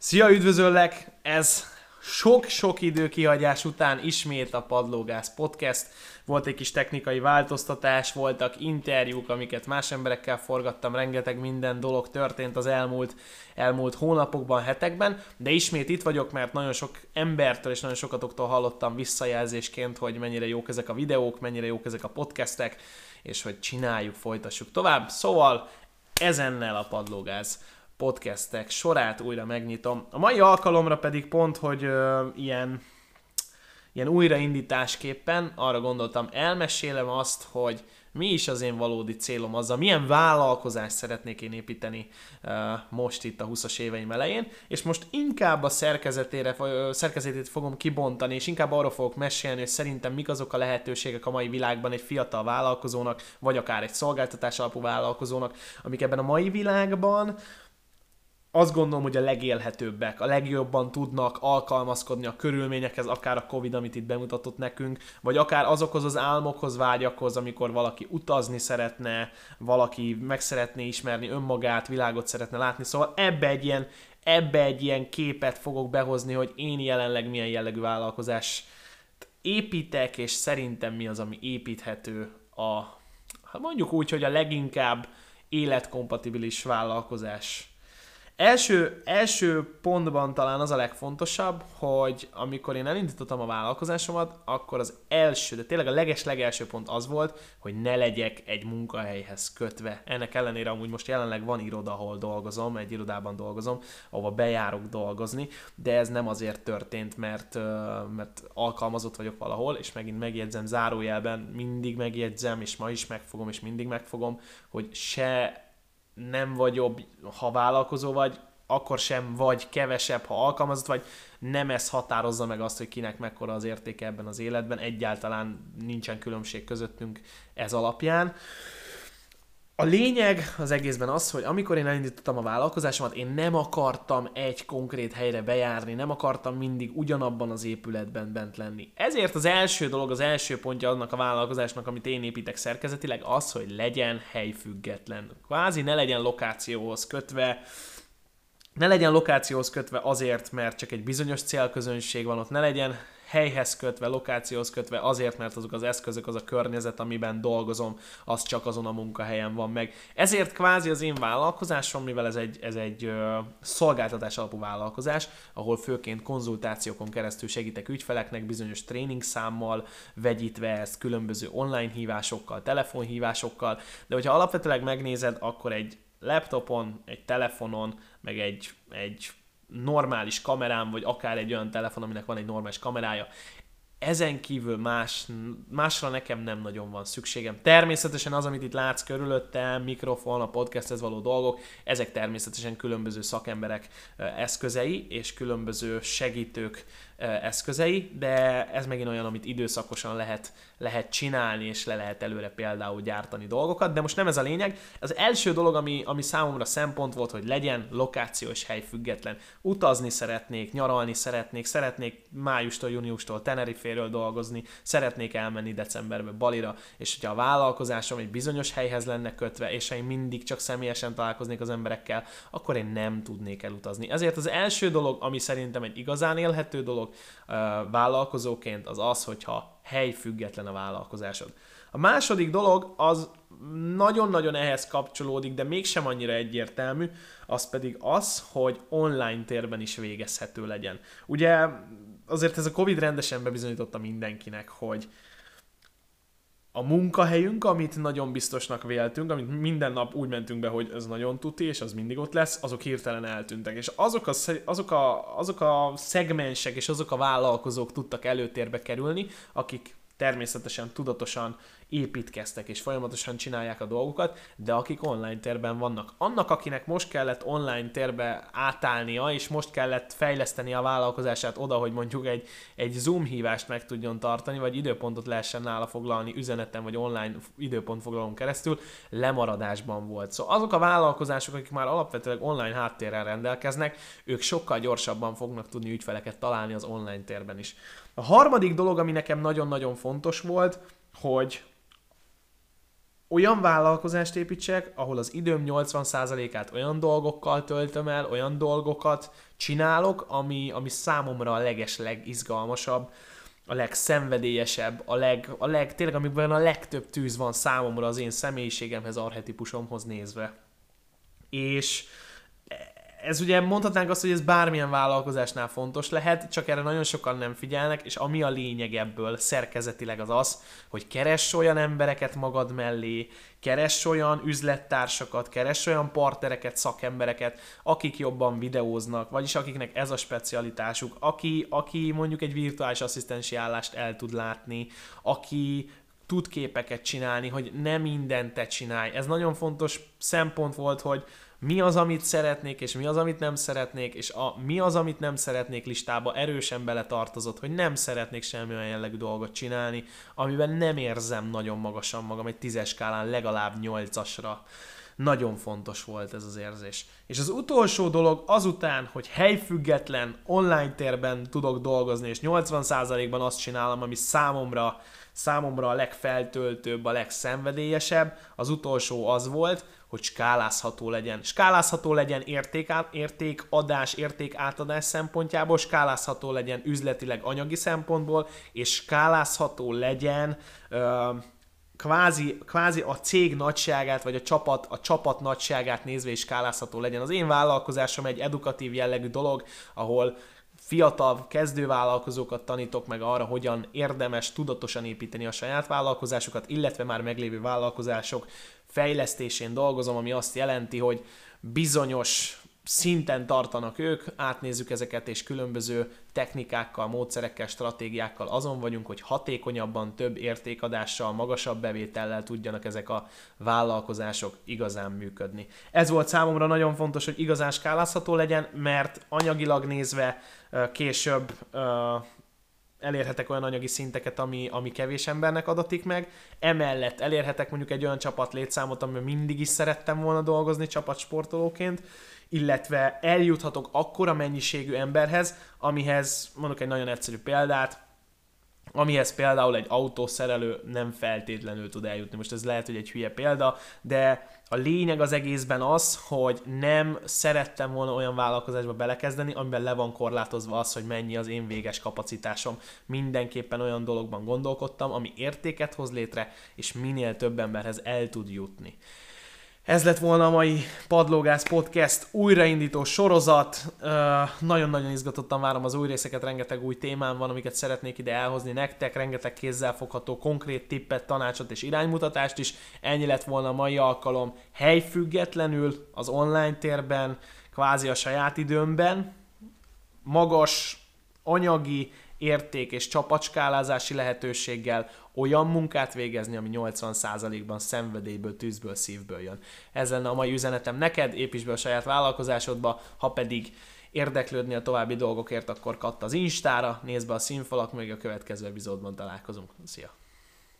Szia, üdvözöllek! Ez sok-sok idő kihagyás után ismét a Padlógász Podcast. Volt egy kis technikai változtatás, voltak interjúk, amiket más emberekkel forgattam, rengeteg minden dolog történt az elmúlt, elmúlt hónapokban, hetekben, de ismét itt vagyok, mert nagyon sok embertől és nagyon sokatoktól hallottam visszajelzésként, hogy mennyire jók ezek a videók, mennyire jók ezek a podcastek, és hogy csináljuk, folytassuk tovább. Szóval ezennel a Padlógász podcastek sorát újra megnyitom. A mai alkalomra pedig pont, hogy ö, ilyen, ilyen újraindításképpen arra gondoltam, elmesélem azt, hogy mi is az én valódi célom azzal, milyen vállalkozást szeretnék én építeni uh, most itt a 20-as éveim elején, és most inkább a szerkezetére, uh, szerkezetét fogom kibontani, és inkább arról fogok mesélni, hogy szerintem mik azok a lehetőségek a mai világban egy fiatal vállalkozónak, vagy akár egy szolgáltatás alapú vállalkozónak, amik ebben a mai világban azt gondolom, hogy a legélhetőbbek, a legjobban tudnak alkalmazkodni a körülményekhez, akár a Covid, amit itt bemutatott nekünk, vagy akár azokhoz az álmokhoz, vágyakhoz, amikor valaki utazni szeretne, valaki meg szeretné ismerni önmagát, világot szeretne látni. Szóval ebbe egy ilyen, ebbe egy ilyen képet fogok behozni, hogy én jelenleg milyen jellegű vállalkozás építek, és szerintem mi az, ami építhető a, hát mondjuk úgy, hogy a leginkább életkompatibilis vállalkozás Első, első pontban talán az a legfontosabb, hogy amikor én elindítottam a vállalkozásomat, akkor az első, de tényleg a leges legelső pont az volt, hogy ne legyek egy munkahelyhez kötve. Ennek ellenére amúgy most jelenleg van iroda, ahol dolgozom, egy irodában dolgozom, ahova bejárok dolgozni, de ez nem azért történt, mert, mert alkalmazott vagyok valahol, és megint megjegyzem zárójelben, mindig megjegyzem, és ma is megfogom, és mindig megfogom, hogy se nem vagy jobb, ha vállalkozó vagy, akkor sem vagy kevesebb, ha alkalmazott vagy, nem ez határozza meg azt, hogy kinek mekkora az értéke ebben az életben, egyáltalán nincsen különbség közöttünk ez alapján. A lényeg az egészben az, hogy amikor én elindítottam a vállalkozásomat, én nem akartam egy konkrét helyre bejárni, nem akartam mindig ugyanabban az épületben bent lenni. Ezért az első dolog, az első pontja annak a vállalkozásnak, amit én építek szerkezetileg, az, hogy legyen helyfüggetlen. Kvázi ne legyen lokációhoz kötve, ne legyen lokációhoz kötve azért, mert csak egy bizonyos célközönség van ott, ne legyen helyhez kötve, lokációhoz kötve, azért, mert azok az eszközök, az a környezet, amiben dolgozom, az csak azon a munkahelyen van meg. Ezért kvázi az én vállalkozásom, mivel ez egy, ez egy ö, szolgáltatás alapú vállalkozás, ahol főként konzultációkon keresztül segítek ügyfeleknek bizonyos tréningszámmal, vegyítve ezt különböző online hívásokkal, telefonhívásokkal, de hogyha alapvetőleg megnézed, akkor egy laptopon, egy telefonon, meg egy, egy normális kamerám, vagy akár egy olyan telefon, aminek van egy normális kamerája, ezen kívül más, másra nekem nem nagyon van szükségem. Természetesen az, amit itt látsz körülöttem, mikrofon, a podcasthez való dolgok, ezek természetesen különböző szakemberek eszközei, és különböző segítők eszközei, de ez megint olyan, amit időszakosan lehet, lehet csinálni, és le lehet előre például gyártani dolgokat, de most nem ez a lényeg. Az első dolog, ami, ami számomra szempont volt, hogy legyen lokációs hely független. Utazni szeretnék, nyaralni szeretnék, szeretnék májustól, júniustól Teneriféről dolgozni, szeretnék elmenni decemberbe Balira, és hogyha a vállalkozásom egy bizonyos helyhez lenne kötve, és én mindig csak személyesen találkoznék az emberekkel, akkor én nem tudnék elutazni. Ezért az első dolog, ami szerintem egy igazán élhető dolog, dolog vállalkozóként az az, hogyha hely független a vállalkozásod. A második dolog az nagyon-nagyon ehhez kapcsolódik, de mégsem annyira egyértelmű, az pedig az, hogy online térben is végezhető legyen. Ugye azért ez a Covid rendesen bebizonyította mindenkinek, hogy a munkahelyünk, amit nagyon biztosnak véltünk, amit minden nap úgy mentünk be, hogy ez nagyon tuti, és az mindig ott lesz, azok hirtelen eltűntek. És azok a, azok a, azok a szegmensek és azok a vállalkozók tudtak előtérbe kerülni, akik természetesen tudatosan építkeztek és folyamatosan csinálják a dolgokat, de akik online térben vannak. Annak, akinek most kellett online térbe átállnia, és most kellett fejleszteni a vállalkozását oda, hogy mondjuk egy, egy Zoom hívást meg tudjon tartani, vagy időpontot lehessen nála foglalni üzeneten, vagy online időpontfoglalón keresztül, lemaradásban volt. Szóval azok a vállalkozások, akik már alapvetően online háttérrel rendelkeznek, ők sokkal gyorsabban fognak tudni ügyfeleket találni az online térben is. A harmadik dolog, ami nekem nagyon-nagyon fontos volt, hogy olyan vállalkozást építsek, ahol az időm 80%-át olyan dolgokkal töltöm el, olyan dolgokat csinálok, ami, ami számomra a leges legizgalmasabb, a legszenvedélyesebb, a leg, a leg, tényleg amiben a legtöbb tűz van számomra az én személyiségemhez, arhetipusomhoz nézve. És ez ugye mondhatnánk azt, hogy ez bármilyen vállalkozásnál fontos lehet, csak erre nagyon sokan nem figyelnek, és ami a lényeg ebből szerkezetileg az az, hogy keress olyan embereket magad mellé, keress olyan üzlettársakat, keress olyan partnereket, szakembereket, akik jobban videóznak, vagyis akiknek ez a specialitásuk, aki, aki mondjuk egy virtuális asszisztensi állást el tud látni, aki tud képeket csinálni, hogy nem mindent te csinálj. Ez nagyon fontos szempont volt, hogy mi az, amit szeretnék, és mi az, amit nem szeretnék, és a mi az, amit nem szeretnék listába erősen bele tartozott, hogy nem szeretnék semmi olyan jellegű dolgot csinálni, amiben nem érzem nagyon magasan magam egy tízes skálán legalább nyolcasra. Nagyon fontos volt ez az érzés. És az utolsó dolog azután, hogy helyfüggetlen, online térben tudok dolgozni, és 80%-ban azt csinálom, ami számomra, számomra a legfeltöltőbb, a legszenvedélyesebb, az utolsó az volt, hogy skálázható legyen. Skálázható legyen érték, értékadás, értékátadás szempontjából, skálázható legyen üzletileg anyagi szempontból, és skálázható legyen ö, kvázi, kvázi a cég nagyságát, vagy a csapat, a csapat nagyságát nézve is skálázható legyen. Az én vállalkozásom egy edukatív jellegű dolog, ahol fiatal kezdővállalkozókat tanítok meg arra, hogyan érdemes tudatosan építeni a saját vállalkozásokat, illetve már meglévő vállalkozások fejlesztésén dolgozom, ami azt jelenti, hogy bizonyos szinten tartanak ők, átnézzük ezeket, és különböző technikákkal, módszerekkel, stratégiákkal azon vagyunk, hogy hatékonyabban, több értékadással, magasabb bevétellel tudjanak ezek a vállalkozások igazán működni. Ez volt számomra nagyon fontos, hogy igazán skálázható legyen, mert anyagilag nézve később elérhetek olyan anyagi szinteket, ami, ami kevés embernek adatik meg. Emellett elérhetek mondjuk egy olyan csapat létszámot, amiben mindig is szerettem volna dolgozni csapatsportolóként, illetve eljuthatok akkora mennyiségű emberhez, amihez mondok egy nagyon egyszerű példát, amihez például egy autószerelő nem feltétlenül tud eljutni. Most ez lehet, hogy egy hülye példa, de a lényeg az egészben az, hogy nem szerettem volna olyan vállalkozásba belekezdeni, amiben le van korlátozva az, hogy mennyi az én véges kapacitásom. Mindenképpen olyan dologban gondolkodtam, ami értéket hoz létre, és minél több emberhez el tud jutni. Ez lett volna a mai Padlógász Podcast újraindító sorozat. Nagyon-nagyon izgatottan várom az új részeket, rengeteg új témám van, amiket szeretnék ide elhozni nektek, rengeteg kézzelfogható konkrét tippet, tanácsot és iránymutatást is. Ennyi lett volna a mai alkalom helyfüggetlenül az online térben, kvázi a saját időmben. Magas anyagi, érték és csapatskálázási lehetőséggel olyan munkát végezni, ami 80%-ban szenvedélyből, tűzből, szívből jön. Ez lenne a mai üzenetem neked, építs be a saját vállalkozásodba, ha pedig érdeklődni a további dolgokért, akkor katt az Instára, nézd be a színfalak, még a következő epizódban találkozunk. Szia!